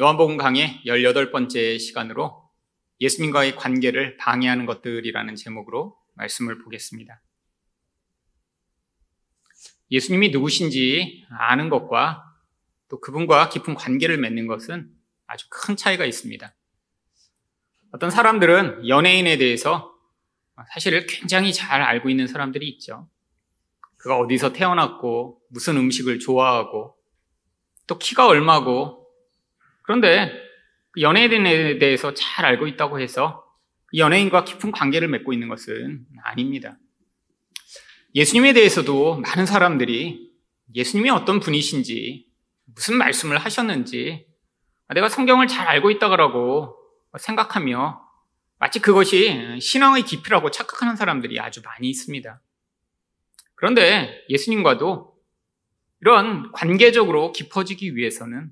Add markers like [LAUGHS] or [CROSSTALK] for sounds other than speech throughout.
요한복음 강의 18번째 시간으로 예수님과의 관계를 방해하는 것들이라는 제목으로 말씀을 보겠습니다. 예수님이 누구신지 아는 것과 또 그분과 깊은 관계를 맺는 것은 아주 큰 차이가 있습니다. 어떤 사람들은 연예인에 대해서 사실 굉장히 잘 알고 있는 사람들이 있죠. 그가 어디서 태어났고, 무슨 음식을 좋아하고, 또 키가 얼마고, 그런데 그 연예인에 대해서 잘 알고 있다고 해서 연예인과 깊은 관계를 맺고 있는 것은 아닙니다. 예수님에 대해서도 많은 사람들이 예수님이 어떤 분이신지, 무슨 말씀을 하셨는지, 내가 성경을 잘 알고 있다고 생각하며 마치 그것이 신앙의 깊이라고 착각하는 사람들이 아주 많이 있습니다. 그런데 예수님과도 이런 관계적으로 깊어지기 위해서는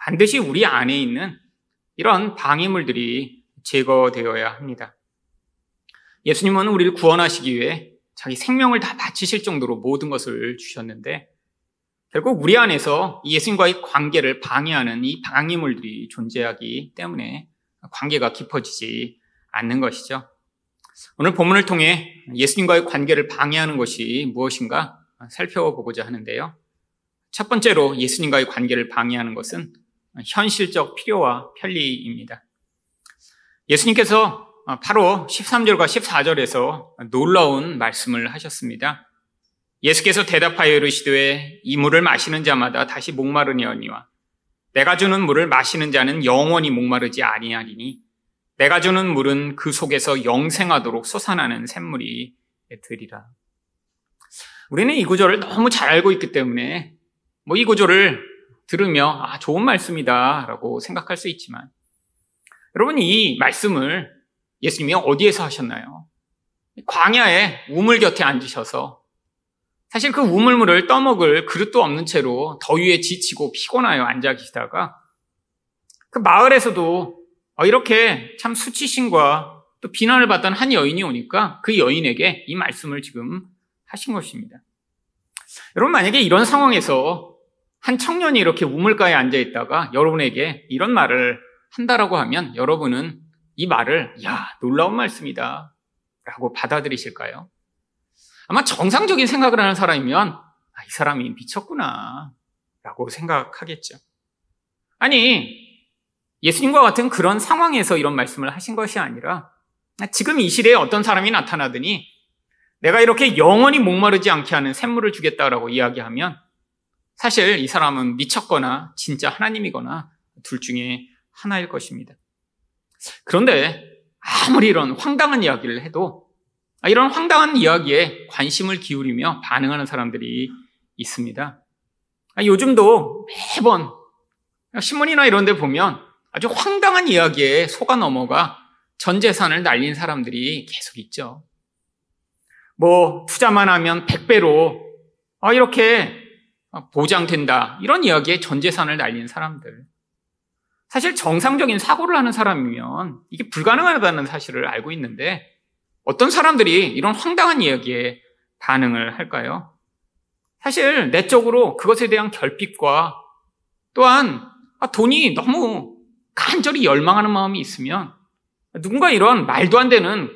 반드시 우리 안에 있는 이런 방해물들이 제거되어야 합니다. 예수님은 우리를 구원하시기 위해 자기 생명을 다 바치실 정도로 모든 것을 주셨는데 결국 우리 안에서 예수님과의 관계를 방해하는 이 방해물들이 존재하기 때문에 관계가 깊어지지 않는 것이죠. 오늘 본문을 통해 예수님과의 관계를 방해하는 것이 무엇인가 살펴보고자 하는데요. 첫 번째로 예수님과의 관계를 방해하는 것은 현실적 필요와 편리입니다. 예수님께서 바로 13절과 14절에서 놀라운 말씀을 하셨습니다. 예수께서 대답하여 이르시되 이 물을 마시는 자마다 다시 목마르니와 내가 주는 물을 마시는 자는 영원히 목마르지 아니하리니 내가 주는 물은 그 속에서 영생하도록 솟아나는 샘물이 되리라. 우리는 이 구절을 너무 잘 알고 있기 때문에 뭐 이 구절을 들으며 아 좋은 말씀이다라고 생각할 수 있지만 여러분 이 말씀을 예수님이 어디에서 하셨나요? 광야에 우물 곁에 앉으셔서 사실 그 우물물을 떠먹을 그릇도 없는 채로 더위에 지치고 피곤하여 앉아 계시다가 그 마을에서도 어, 이렇게 참 수치심과 또 비난을 받던 한 여인이 오니까 그 여인에게 이 말씀을 지금 하신 것입니다. 여러분 만약에 이런 상황에서 한 청년이 이렇게 우물가에 앉아 있다가 여러분에게 이런 말을 한다라고 하면 여러분은 이 말을 야 놀라운 말씀이다 라고 받아들이실까요? 아마 정상적인 생각을 하는 사람이면 아, 이 사람이 미쳤구나 라고 생각하겠죠. 아니 예수님과 같은 그런 상황에서 이런 말씀을 하신 것이 아니라 지금 이 시대에 어떤 사람이 나타나더니 내가 이렇게 영원히 목마르지 않게 하는 샘물을 주겠다라고 이야기하면 사실 이 사람은 미쳤거나 진짜 하나님이거나 둘 중에 하나일 것입니다. 그런데 아무리 이런 황당한 이야기를 해도 이런 황당한 이야기에 관심을 기울이며 반응하는 사람들이 있습니다. 요즘도 매번 신문이나 이런 데 보면 아주 황당한 이야기에 속아 넘어가 전 재산을 날린 사람들이 계속 있죠. 뭐 투자만 하면 100배로 아, 이렇게 보장된다. 이런 이야기에 전 재산을 날린 사람들. 사실 정상적인 사고를 하는 사람이면 이게 불가능하다는 사실을 알고 있는데 어떤 사람들이 이런 황당한 이야기에 반응을 할까요? 사실 내적으로 그것에 대한 결핍과 또한 아, 돈이 너무 간절히 열망하는 마음이 있으면 누군가 이런 말도 안 되는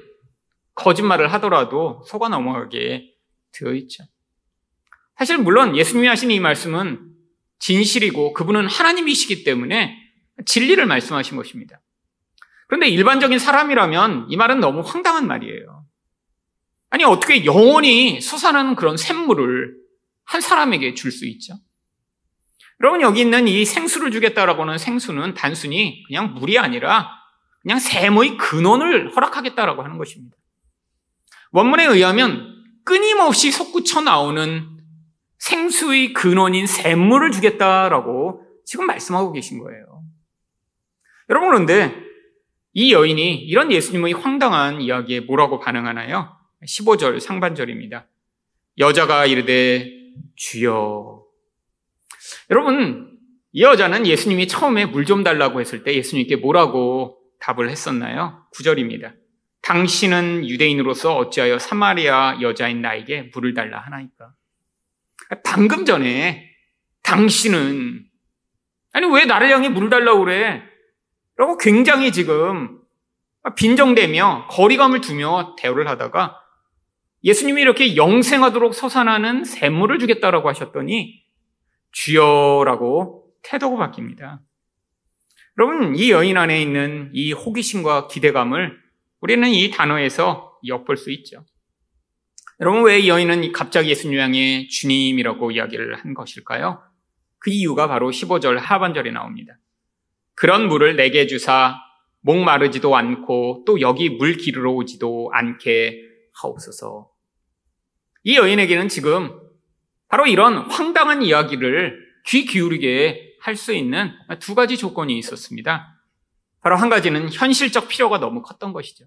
거짓말을 하더라도 속아 넘어가게 되어 있죠. 사실 물론 예수님이 하신 이 말씀은 진실이고 그분은 하나님이시기 때문에 진리를 말씀하신 것입니다. 그런데 일반적인 사람이라면 이 말은 너무 황당한 말이에요. 아니 어떻게 영원히 솟아나는 그런 샘물을 한 사람에게 줄 수 있죠? 여러분 여기 있는 이 생수를 주겠다라고 하는 생수는 단순히 그냥 물이 아니라 그냥 샘의 근원을 허락하겠다라고 하는 것입니다. 원문에 의하면 끊임없이 솟구쳐 나오는 생수의 근원인 샘물을 주겠다라고 지금 말씀하고 계신 거예요. 여러분 그런데 이 여인이 이런 예수님의 황당한 이야기에 뭐라고 반응하나요? 15절 상반절입니다. 여자가 이르되 주여 여러분, 이 여자는 예수님이 처음에 물 좀 달라고 했을 때 예수님께 뭐라고 답을 했었나요? 9절입니다. 당신은 유대인으로서 어찌하여 사마리아 여자인 나에게 물을 달라 하나이까? 방금 전에 당신은 아니, 왜 나를 향해 물 달라고 그래? 라고 굉장히 지금 빈정대며 거리감을 두며 대우를 하다가 예수님이 이렇게 영생하도록 서산하는 샘물을 주겠다라고 하셨더니 주여라고 태도가 바뀝니다. 여러분, 이 여인 안에 있는 이 호기심과 기대감을 우리는 이 단어에서 엿볼 수 있죠. 여러분, 왜이 여인은 갑자기 예수님 향해 주님이라고 이야기를 한 것일까요? 그 이유가 바로 15절 하반절에 나옵니다. 그런 물을 내게 주사 목마르지도 않고 또 여기 물 기르러 오지도 않게 하옵소서. 이 여인에게는 지금 바로 이런 황당한 이야기를 귀 기울이게 할 수 있는 두 가지 조건이 있었습니다. 바로 한 가지는 현실적 필요가 너무 컸던 것이죠.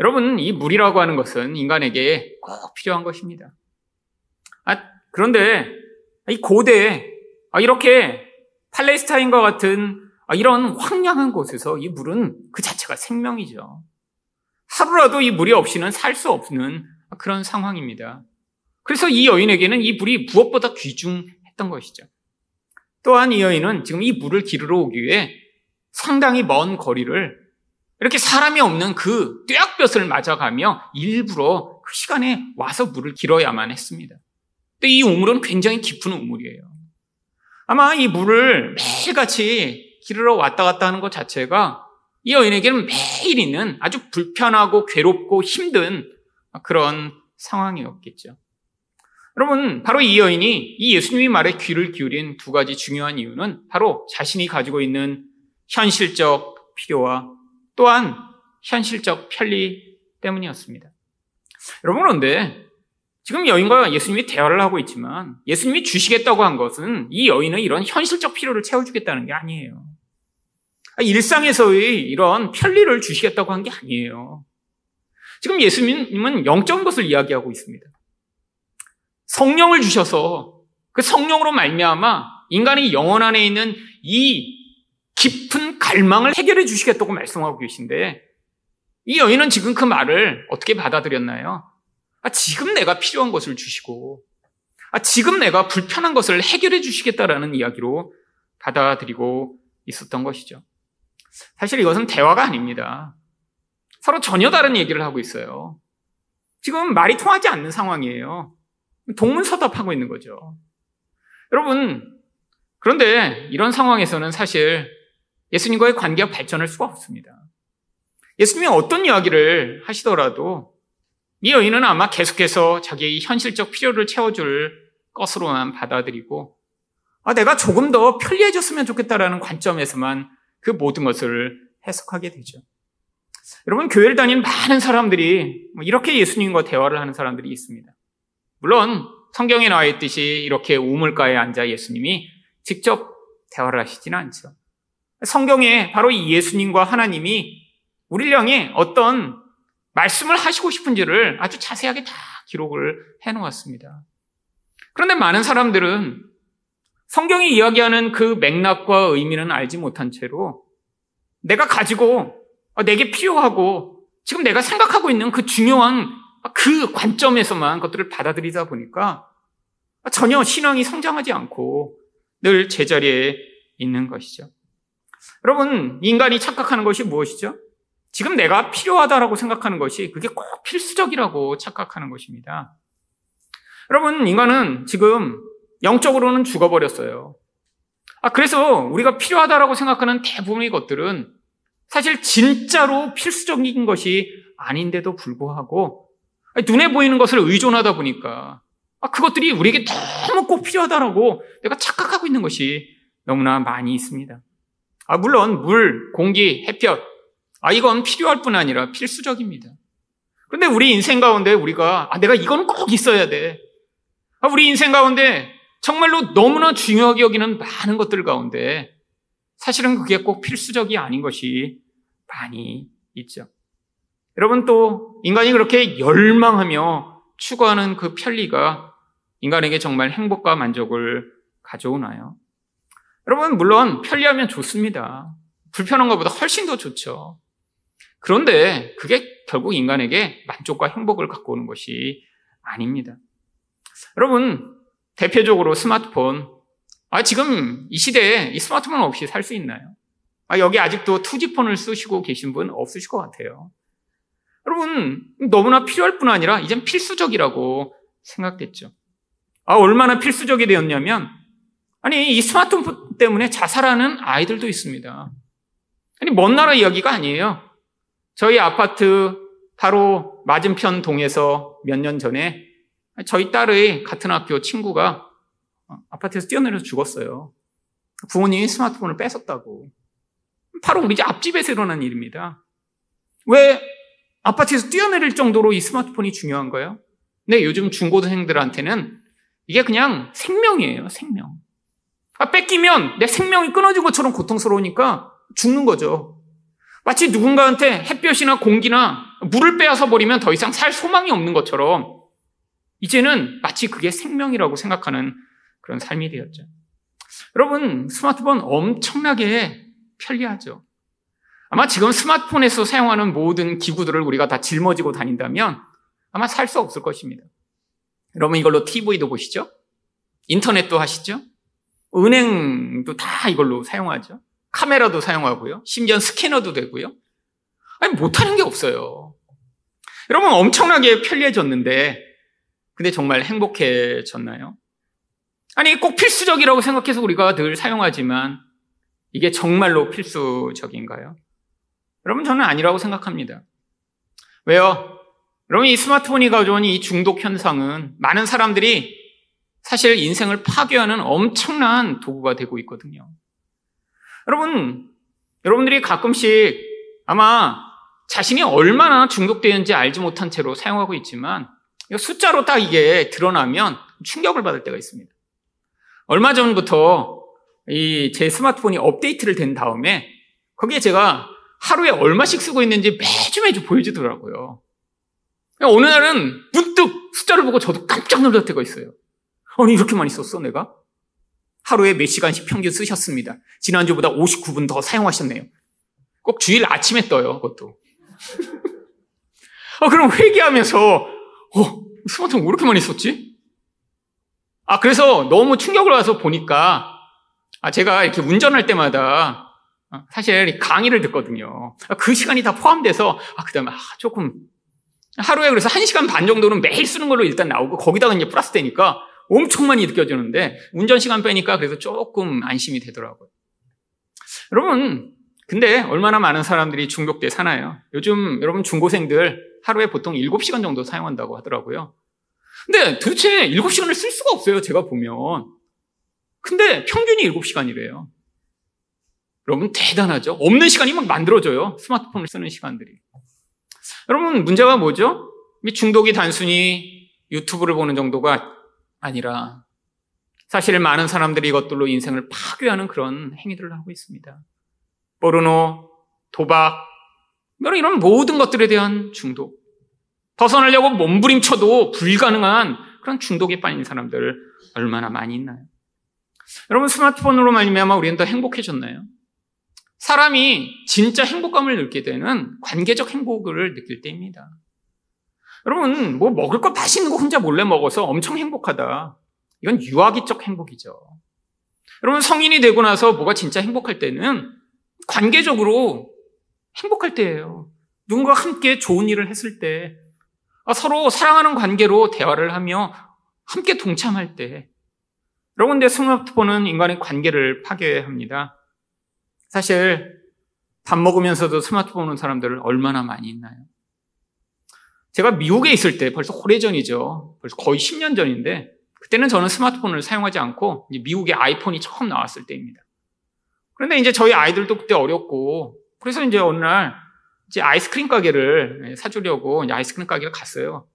여러분, 이 물이라고 하는 것은 인간에게 꼭 필요한 것입니다. 아, 그런데 이 고대에 아, 이렇게 팔레스타인과 같은 아, 이런 황량한 곳에서 이 물은 그 자체가 생명이죠. 하루라도 이 물이 없이는 살 수 없는 그런 상황입니다. 그래서 이 여인에게는 이 물이 무엇보다 귀중했던 것이죠. 또한 이 여인은 지금 이 물을 기르러 오기 위해 상당히 먼 거리를 이렇게 사람이 없는 그 뙤약볕을 맞아가며 일부러 그 시간에 와서 물을 길어야만 했습니다. 근데 이 우물은 굉장히 깊은 우물이에요. 아마 이 물을 매일같이 기르러 왔다 갔다 하는 것 자체가 이 여인에게는 매일 있는 아주 불편하고 괴롭고 힘든 그런 상황이었겠죠. 여러분, 바로 이 여인이 이 예수님이 말에 귀를 기울인 두 가지 중요한 이유는 바로 자신이 가지고 있는 현실적 필요와 또한 현실적 편리 때문이었습니다. 여러분, 그런데 지금 여인과 예수님이 대화를 하고 있지만 예수님이 주시겠다고 한 것은 이 여인의 이런 현실적 필요를 채워주겠다는 게 아니에요. 일상에서의 이런 편리를 주시겠다고 한 게 아니에요. 지금 예수님은 영적인 것을 이야기하고 있습니다. 성령을 주셔서 그 성령으로 말미암아 인간이 영혼 안에 있는 이 깊은 갈망을 해결해 주시겠다고 말씀하고 계신데 이 여인은 지금 그 말을 어떻게 받아들였나요? 아, 지금 내가 필요한 것을 주시고 아, 지금 내가 불편한 것을 해결해 주시겠다라는 이야기로 받아들이고 있었던 것이죠. 사실 이것은 대화가 아닙니다. 서로 전혀 다른 얘기를 하고 있어요. 지금 말이 통하지 않는 상황이에요. 동문서답하고 있는 거죠. 여러분, 그런데 이런 상황에서는 사실 예수님과의 관계가 발전할 수가 없습니다. 예수님이 어떤 이야기를 하시더라도 이 여인은 아마 계속해서 자기의 현실적 필요를 채워줄 것으로만 받아들이고 아, 내가 조금 더 편리해졌으면 좋겠다라는 관점에서만 그 모든 것을 해석하게 되죠. 여러분, 교회를 다니는 많은 사람들이 뭐 이렇게 예수님과 대화를 하는 사람들이 있습니다. 물론 성경에 나와 있듯이 이렇게 우물가에 앉아 예수님이 직접 대화를 하시지는 않죠. 성경에 바로 이 예수님과 하나님이 우리를 향해 어떤 말씀을 하시고 싶은지를 아주 자세하게 다 기록을 해 놓았습니다. 그런데 많은 사람들은 성경이 이야기하는 그 맥락과 의미는 알지 못한 채로 내가 가지고 아, 내게 필요하고 지금 내가 생각하고 있는 그 중요한 그 관점에서만 것들을 받아들이다 보니까 전혀 신앙이 성장하지 않고 늘 제자리에 있는 것이죠. 여러분, 인간이 착각하는 것이 무엇이죠? 지금 내가 필요하다라고 생각하는 것이 그게 꼭 필수적이라고 착각하는 것입니다. 여러분, 인간은 지금 영적으로는 죽어버렸어요. 아, 그래서 우리가 필요하다라고 생각하는 대부분의 것들은 사실 진짜로 필수적인 것이 아닌데도 불구하고 눈에 보이는 것을 의존하다 보니까 아, 그것들이 우리에게 너무 꼭 필요하다라고 내가 착각하고 있는 것이 너무나 많이 있습니다. 아, 물론 물, 공기, 햇볕, 아, 이건 필요할 뿐 아니라 필수적입니다. 그런데 우리 인생 가운데 우리가 아, 내가 이건 꼭 있어야 돼. 아, 우리 인생 가운데 정말로 너무나 중요하게 여기는 많은 것들 가운데 사실은 그게 꼭 필수적이 아닌 것이 많이 있죠. 여러분 또 인간이 그렇게 열망하며 추구하는 그 편리가 인간에게 정말 행복과 만족을 가져오나요? 여러분 물론 편리하면 좋습니다. 불편한 것보다 훨씬 더 좋죠. 그런데 그게 결국 인간에게 만족과 행복을 갖고 오는 것이 아닙니다. 여러분 대표적으로 스마트폰, 아, 지금 이 시대에 이 스마트폰 없이 살 수 있나요? 아, 여기 아직도 투지폰을 쓰시고 계신 분 없으실 것 같아요. 여러분, 너무나 필요할 뿐 아니라 이젠 필수적이라고 생각됐죠. 아, 얼마나 필수적이 되었냐면, 아니, 이 스마트폰 때문에 자살하는 아이들도 있습니다. 아니, 먼 나라 이야기가 아니에요. 저희 아파트 바로 맞은편 동에서 몇 년 전에 저희 딸의 같은 학교 친구가 아파트에서 뛰어내려서 죽었어요. 부모님이 스마트폰을 뺏었다고. 바로 우리 집 앞집에서 일어난 일입니다. 왜 아파트에서 뛰어내릴 정도로 이 스마트폰이 중요한 거예요? 근데 요즘 중고등생들한테는 이게 그냥 생명이에요, 생명. 아, 뺏기면 내 생명이 끊어진 것처럼 고통스러우니까 죽는 거죠. 마치 누군가한테 햇볕이나 공기나 물을 빼앗아 버리면 더 이상 살 소망이 없는 것처럼 이제는 마치 그게 생명이라고 생각하는 그런 삶이 되었죠. 여러분, 스마트폰 엄청나게 편리하죠. 아마 지금 스마트폰에서 사용하는 모든 기구들을 우리가 다 짊어지고 다닌다면 아마 살 수 없을 것입니다. 여러분 이걸로 TV도 보시죠? 인터넷도 하시죠? 은행도 다 이걸로 사용하죠? 카메라도 사용하고요. 심지어 스캐너도 되고요. 아니, 못하는 게 없어요. 여러분 엄청나게 편리해졌는데, 근데 정말 행복해졌나요? 아니, 꼭 필수적이라고 생각해서 우리가 늘 사용하지만, 이게 정말로 필수적인가요? 여러분, 저는 아니라고 생각합니다. 왜요? 여러분, 이 스마트폰이 가져온 이 중독 현상은 많은 사람들이 사실 인생을 파괴하는 엄청난 도구가 되고 있거든요. 여러분, 여러분들이 가끔씩 아마 자신이 얼마나 중독되는지 알지 못한 채로 사용하고 있지만 숫자로 딱 이게 드러나면 충격을 받을 때가 있습니다. 얼마 전부터 이 제 스마트폰이 업데이트를 된 다음에 거기에 제가 하루에 얼마씩 쓰고 있는지 매주 매주 보여주더라고요. 어느 날은 문득 숫자를 보고 저도 깜짝 놀랄 때가 있어요. 아니, 이렇게 많이 썼어, 내가? 하루에 몇 시간씩 평균 쓰셨습니다. 지난주보다 59분 더 사용하셨네요. 꼭 주일 아침에 떠요, 그것도. 아, 그럼 회개하면서, 어, 스마트폰 왜 이렇게 많이 썼지? 아, 그래서 너무 충격을 와서 보니까, 아, 제가 이렇게 운전할 때마다 어, 사실 강의를 듣거든요. 아, 그 시간이 다 포함돼서, 아, 그 다음에, 아, 조금, 하루에 그래서 1시간 반 정도는 매일 쓰는 걸로 일단 나오고, 거기다가 이제 플러스 되니까, 엄청 많이 느껴지는데 운전 시간 빼니까 그래서 조금 안심이 되더라고요. 여러분, 근데 얼마나 많은 사람들이 중독돼 사나요? 요즘 여러분 중고생들 하루에 보통 7시간 정도 사용한다고 하더라고요. 근데 도대체 7시간을 쓸 수가 없어요, 제가 보면. 근데 평균이 7시간이래요. 여러분 대단하죠? 없는 시간이 막 만들어져요. 스마트폰을 쓰는 시간들이. 여러분 문제가 뭐죠? 이 중독이 단순히 유튜브를 보는 정도가 아니라 사실 많은 사람들이 이것들로 인생을 파괴하는 그런 행위들을 하고 있습니다. 포르노, 도박, 이런 모든 것들에 대한 중독. 벗어나려고 몸부림쳐도 불가능한 그런 중독에 빠진 사람들 얼마나 많이 있나요? 여러분 스마트폰으로 말미암아 우리는 더 행복해졌나요? 사람이 진짜 행복감을 느끼게 되는 관계적 행복을 느낄 때입니다. 여러분, 뭐 먹을 거 맛있는 거 혼자 몰래 먹어서 엄청 행복하다. 이건 유아기적 행복이죠. 여러분, 성인이 되고 나서 뭐가 진짜 행복할 때는 관계적으로 행복할 때예요. 누군가 함께 좋은 일을 했을 때, 아, 서로 사랑하는 관계로 대화를 하며 함께 동참할 때. 여러분, 근데 스마트폰은 인간의 관계를 파괴합니다. 사실, 밥 먹으면서도 스마트폰 보는 사람들을 얼마나 많이 있나요? 제가 미국에 있을 때 벌써 오래전이죠. 벌써 거의 10년 전인데 그때는 저는 스마트폰을 사용하지 않고 미국의 아이폰이 처음 나왔을 때입니다. 그런데 이제 저희 아이들도 그때 어렸고 그래서 이제 어느 날 이제 아이스크림 가게를 사주려고 아이스크림 가게를 갔어요.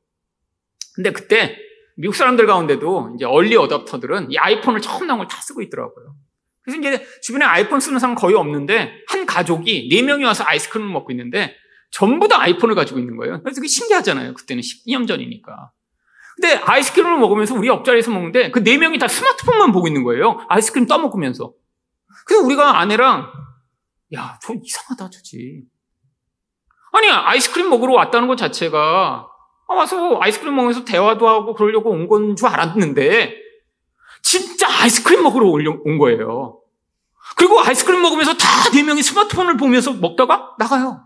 근데 그때 미국 사람들 가운데도 이제 얼리 어답터들은 이 아이폰을 처음 나온 걸 다 쓰고 있더라고요. 그래서 이제 주변에 아이폰 쓰는 사람 거의 없는데 한 가족이 네 명이 와서 아이스크림을 먹고 있는데 전부 다 아이폰을 가지고 있는 거예요. 그래서 그게 신기하잖아요. 그때는 12년 전이니까. 근데 아이스크림을 먹으면서 우리 옆자리에서 먹는데 그 네 명이 다 스마트폰만 보고 있는 거예요. 아이스크림 떠먹으면서. 그래서 우리가 아내랑 야, 저 이상하다, 저지. 아니, 아이스크림 먹으러 왔다는 것 자체가 아, 와서 아이스크림 먹으면서 대화도 하고 그러려고 온 건 줄 알았는데 진짜 아이스크림 먹으러 온 거예요. 그리고 아이스크림 먹으면서 다 네 명이 스마트폰을 보면서 먹다가 나가요.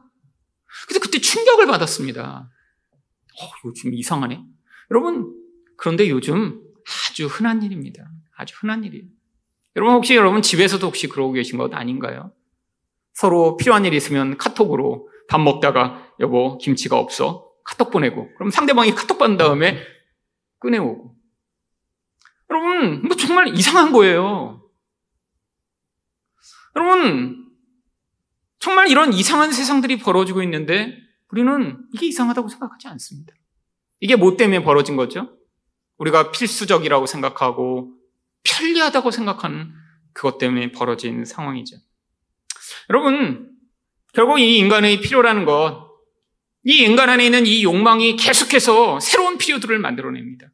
근데 그때 충격을 받았습니다. 어, 요즘 이상하네. 여러분, 그런데 요즘 아주 흔한 일입니다. 아주 흔한 일이에요. 여러분, 혹시 여러분 집에서도 혹시 그러고 계신 것 아닌가요? 서로 필요한 일 있으면 카톡으로 밥 먹다가 여보, 김치가 없어. 카톡 보내고. 그럼 상대방이 카톡 받은 다음에 꺼내오고. 여러분, 뭐 정말 이상한 거예요. 여러분, 정말 이런 이상한 세상들이 벌어지고 있는데 우리는 이게 이상하다고 생각하지 않습니다. 이게 뭐 때문에 벌어진 거죠? 우리가 필수적이라고 생각하고 편리하다고 생각하는 그것 때문에 벌어진 상황이죠. 여러분, 결국 이 인간의 필요라는 것, 이 인간 안에 있는 이 욕망이 계속해서 새로운 필요들을 만들어냅니다.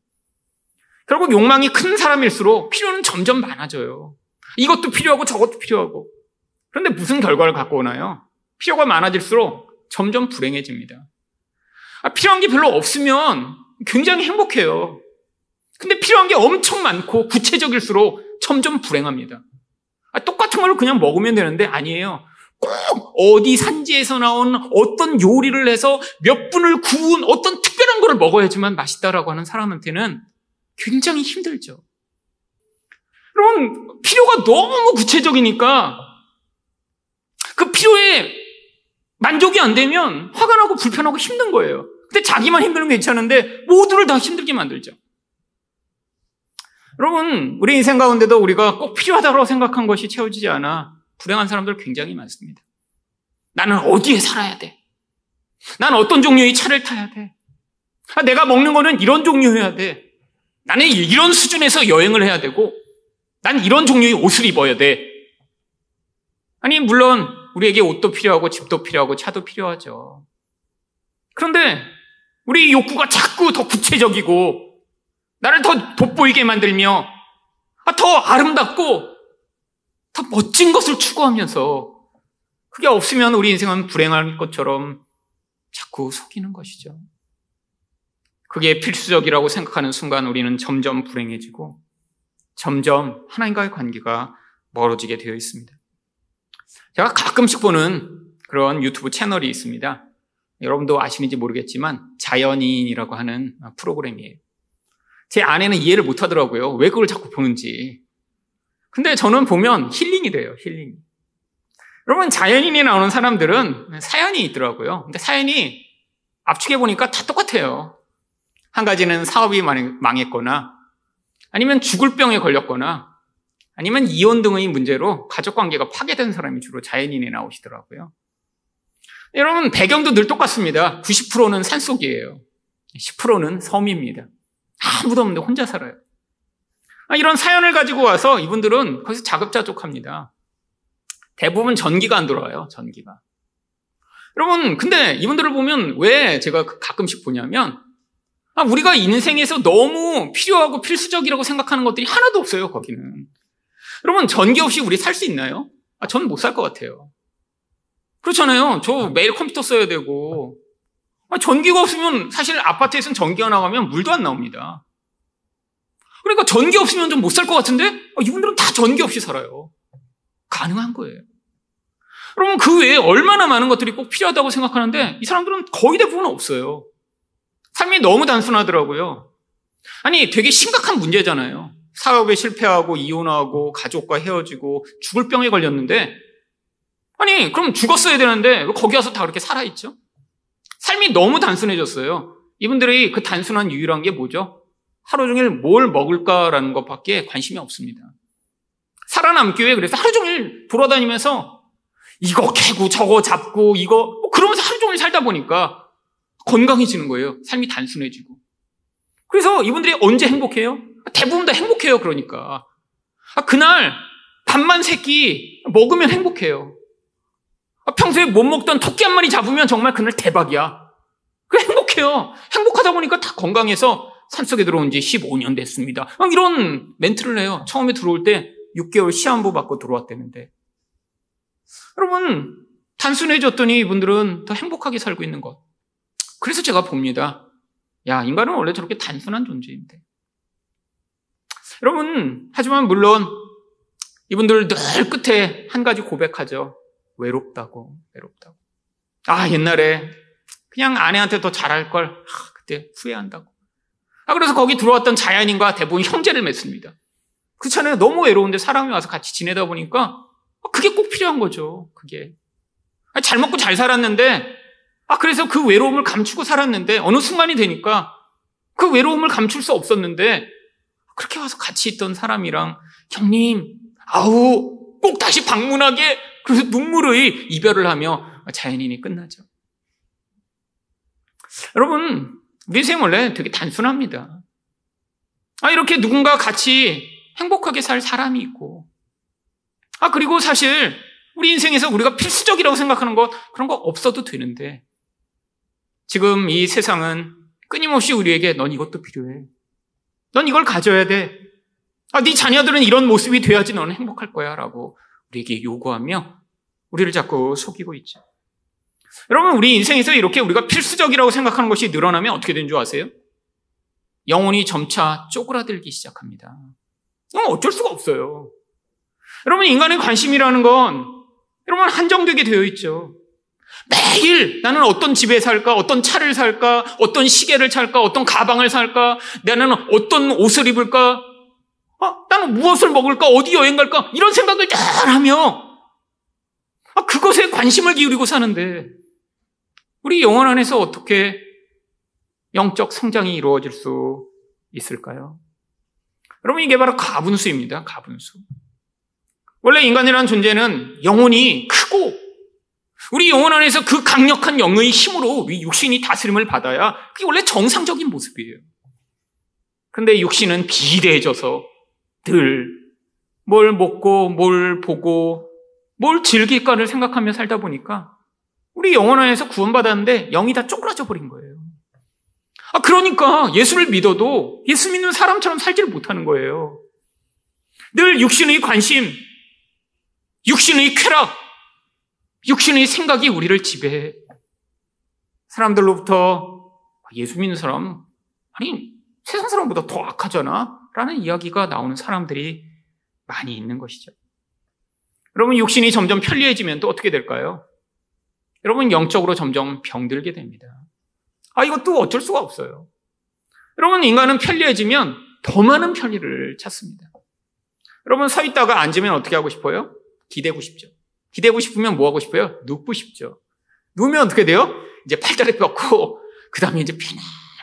결국 욕망이 큰 사람일수록 필요는 점점 많아져요. 이것도 필요하고 저것도 필요하고. 그런데 무슨 결과를 갖고 오나요? 필요가 많아질수록 점점 불행해집니다. 아, 필요한 게 별로 없으면 굉장히 행복해요. 근데 필요한 게 엄청 많고 구체적일수록 점점 불행합니다. 아, 똑같은 걸 그냥 먹으면 되는데 아니에요. 꼭 어디 산지에서 나온 어떤 요리를 해서 몇 분을 구운 어떤 특별한 거를 먹어야지만 맛있다라고 하는 사람한테는 굉장히 힘들죠. 여러분, 필요가 너무 구체적이니까 그 필요에 만족이 안 되면 화가 나고 불편하고 힘든 거예요. 근데 자기만 힘들면 괜찮은데 모두를 다 힘들게 만들죠. 여러분, 우리 인생 가운데도 우리가 꼭 필요하다고 생각한 것이 채워지지 않아 불행한 사람들 굉장히 많습니다. 나는 어디에 살아야 돼? 난 어떤 종류의 차를 타야 돼? 아, 내가 먹는 거는 이런 종류여야 돼. 나는 이런 수준에서 여행을 해야 되고, 난 이런 종류의 옷을 입어야 돼. 아니, 물론, 우리에게 옷도 필요하고, 집도 필요하고, 차도 필요하죠. 그런데, 우리 욕구가 자꾸 더 구체적이고, 나를 더 돋보이게 만들며, 아, 더 아름답고, 더 멋진 것을 추구하면서, 그게 없으면 우리 인생은 불행할 것처럼 자꾸 속이는 것이죠. 그게 필수적이라고 생각하는 순간 우리는 점점 불행해지고 점점 하나님과의 관계가 멀어지게 되어 있습니다. 제가 가끔씩 보는 그런 유튜브 채널이 있습니다. 여러분도 아시는지 모르겠지만 자연인이라고 하는 프로그램이에요. 제 아내는 이해를 못 하더라고요. 왜 그걸 자꾸 보는지. 근데 저는 보면 힐링이 돼요, 힐링. 여러분, 자연인이 나오는 사람들은 사연이 있더라고요. 근데 사연이 압축해 보니까 다 똑같아요. 한 가지는 사업이 망했거나 아니면 죽을 병에 걸렸거나 아니면 이혼 등의 문제로 가족 관계가 파괴된 사람이 주로 자연인에 나오시더라고요. 여러분, 배경도 늘 똑같습니다. 90%는 산속이에요. 10%는 섬입니다. 아무도 없는데 혼자 살아요. 아, 이런 사연을 가지고 와서 이분들은 거기서 자급자족합니다. 대부분 전기가 안 들어와요, 전기가. 여러분, 근데 이분들을 보면 왜 제가 가끔씩 보냐면 아, 우리가 인생에서 너무 필요하고 필수적이라고 생각하는 것들이 하나도 없어요, 거기는. 여러분, 전기 없이 우리 살 수 있나요? 아, 저는 못 살 것 같아요. 그렇잖아요. 저 매일 컴퓨터 써야 되고. 아, 전기가 없으면 사실 아파트에서는 전기가 나가면 물도 안 나옵니다. 그러니까 전기 없으면 좀 못 살 것 같은데 아, 이분들은 다 전기 없이 살아요. 가능한 거예요. 여러분, 그 외에 얼마나 많은 것들이 꼭 필요하다고 생각하는데 이 사람들은 거의 대부분 없어요. 삶이 너무 단순하더라고요. 아니, 되게 심각한 문제잖아요. 사업에 실패하고 이혼하고 가족과 헤어지고 죽을 병에 걸렸는데 아니, 그럼 죽었어야 되는데 거기 와서 다 그렇게 살아있죠? 삶이 너무 단순해졌어요. 이분들이 그 단순한 유일한 게 뭐죠? 하루 종일 뭘 먹을까라는 것밖에 관심이 없습니다. 살아남기 위해 그래서 하루 종일 돌아다니면서 이거 캐고 저거 잡고 이거 뭐 그러면서 하루 종일 살다 보니까 건강해지는 거예요. 삶이 단순해지고. 그래서 이분들이 언제 행복해요? 대부분 다 행복해요, 그러니까. 아, 그날 밥만 새끼 먹으면 행복해요. 아, 평소에 못 먹던 토끼 한 마리 잡으면 정말 그날 대박이야. 그 행복해요. 행복하다 보니까 다 건강해서 산속에 들어온 지 15년 됐습니다. 이런 멘트를 해요. 처음에 들어올 때 6개월 시한부 받고 들어왔다는데. 여러분, 단순해졌더니 이분들은 더 행복하게 살고 있는 것. 그래서 제가 봅니다. 야, 인간은 원래 저렇게 단순한 존재인데. 여러분, 하지만 물론 이분들 늘 끝에 한 가지 고백하죠. 외롭다고, 외롭다고. 아, 옛날에 그냥 아내한테 더 잘할 걸, 아, 그때 후회한다고. 아, 그래서 거기 들어왔던 자연인과 대부분 형제를 맺습니다. 그렇잖아요. 너무 외로운데 사람이 와서 같이 지내다 보니까 그게 꼭 필요한 거죠. 그게. 아, 잘 먹고 잘 살았는데, 아, 그래서 그 외로움을 감추고 살았는데, 어느 순간이 되니까 그 외로움을 감출 수 없었는데, 그렇게 와서 같이 있던 사람이랑, 형님, 아우, 꼭 다시 방문하게, 그래서 눈물의 이별을 하며 자연인이 끝나죠. 여러분, 우리 생 원래 되게 단순합니다. 아, 이렇게 누군가 같이 행복하게 살 사람이 있고, 아, 그리고 사실 우리 인생에서 우리가 필수적이라고 생각하는 것, 그런 거 없어도 되는데, 지금 이 세상은 끊임없이 우리에게 넌 이것도 필요해. 넌 이걸 가져야 돼. 아, 네 자녀들은 이런 모습이 돼야지 너는 행복할 거야. 라고 우리에게 요구하며 우리를 자꾸 속이고 있죠. 여러분, 우리 인생에서 이렇게 우리가 필수적이라고 생각하는 것이 늘어나면 어떻게 되는 줄 아세요? 영혼이 점차 쪼그라들기 시작합니다. 어쩔 수가 없어요. 여러분, 인간의 관심이라는 건 여러분 한정되게 되어 있죠. 매일 나는 어떤 집에 살까, 어떤 차를 살까, 어떤 시계를 살까, 어떤 가방을 살까, 나는 어떤 옷을 입을까, 어? 나는 무엇을 먹을까, 어디 여행 갈까, 이런 생각을 잘 하며, 아, 그것에 관심을 기울이고 사는데, 우리 영혼 안에서 어떻게 영적 성장이 이루어질 수 있을까요? 여러분, 이게 바로 가분수입니다. 가분수. 원래 인간이라는 존재는 영혼이 크고 우리 영혼 안에서 그 강력한 영의 힘으로 육신이 다스림을 받아야 그게 원래 정상적인 모습이에요. 근데 육신은 비대해져서 늘 뭘 먹고 뭘 보고 뭘 즐길까를 생각하며 살다 보니까 우리 영혼 안에서 구원받았는데 영이 다 쪼그라져 버린 거예요. 아, 그러니까 예수를 믿어도 예수 믿는 사람처럼 살지를 못하는 거예요. 늘 육신의 관심, 육신의 쾌락, 육신의 생각이 우리를 지배해. 사람들로부터 예수 믿는 사람, 아니, 세상 사람보다 더 악하잖아? 라는 이야기가 나오는 사람들이 많이 있는 것이죠. 여러분, 육신이 점점 편리해지면 또 어떻게 될까요? 여러분, 영적으로 점점 병들게 됩니다. 아, 이것도 어쩔 수가 없어요. 여러분, 인간은 편리해지면 더 많은 편리를 찾습니다. 여러분, 서 있다가 앉으면 어떻게 하고 싶어요? 기대고 싶죠. 기대고 싶으면 뭐 하고 싶어요? 눕고 싶죠. 누우면 어떻게 돼요? 이제 팔다리 뻗고, [LAUGHS] 그 다음에 이제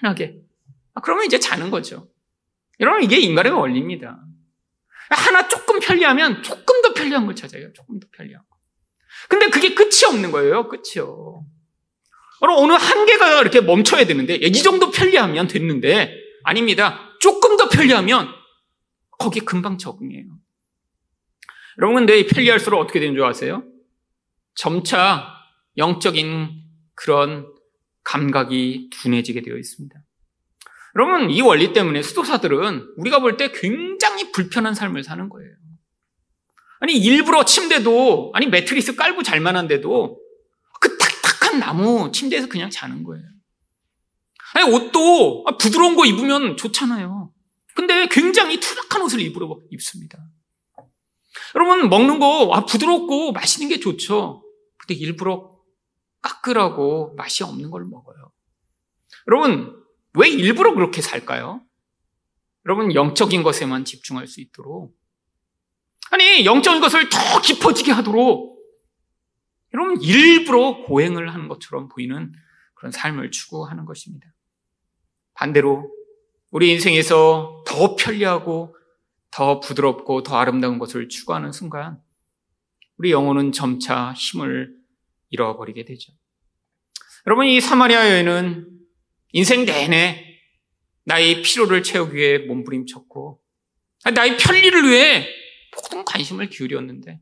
편안하게. 아, 그러면 이제 자는 거죠. 여러분, 이게 인간의 원리입니다. 하나 조금 편리하면 조금 더 편리한 걸 찾아요. 조금 더 편리한 거. 근데 그게 끝이 없는 거예요. 끝이요. 여러분, 어느 한계가 이렇게 멈춰야 되는데, 이 정도 편리하면 됐는데, 아닙니다. 조금 더 편리하면, 거기에 금방 적응해요. 여러분, 근데 편리할수록 어떻게 되는 줄 아세요? 점차 영적인 그런 감각이 둔해지게 되어 있습니다. 여러분, 이 원리 때문에 수도사들은 우리가 볼 때 굉장히 불편한 삶을 사는 거예요. 아니, 일부러 침대도, 아니, 매트리스 깔고 잘 만한데도 그 탁탁한 나무 침대에서 그냥 자는 거예요. 아니, 옷도 부드러운 거 입으면 좋잖아요. 근데 굉장히 투박한 옷을 입으러 입습니다. 여러분, 먹는 거, 아, 부드럽고 맛있는 게 좋죠. 근데 일부러 까끌하고 맛이 없는 걸 먹어요. 여러분, 왜 일부러 그렇게 살까요? 여러분, 영적인 것에만 집중할 수 있도록. 아니, 영적인 것을 더 깊어지게 하도록. 여러분, 일부러 고행을 하는 것처럼 보이는 그런 삶을 추구하는 것입니다. 반대로, 우리 인생에서 더 편리하고 더 부드럽고 더 아름다운 것을 추구하는 순간 우리 영혼은 점차 힘을 잃어버리게 되죠. 여러분, 이 사마리아 여인은 인생 내내 나의 피로를 채우기 위해 몸부림쳤고, 나의 편리를 위해 모든 관심을 기울였는데,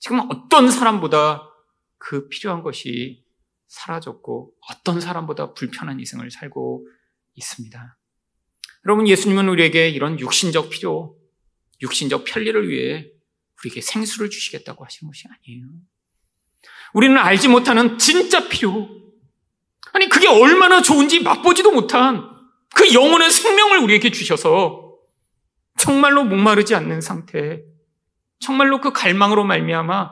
지금 어떤 사람보다 그 필요한 것이 사라졌고, 어떤 사람보다 불편한 인생을 살고 있습니다. 여러분, 예수님은 우리에게 이런 육신적 필요, 육신적 편리를 위해 우리에게 생수를 주시겠다고 하시는 것이 아니에요. 우리는 알지 못하는 진짜 필요. 아니, 그게 얼마나 좋은지 맛보지도 못한 그 영혼의 생명을 우리에게 주셔서 정말로 목마르지 않는 상태, 정말로 그 갈망으로 말미암아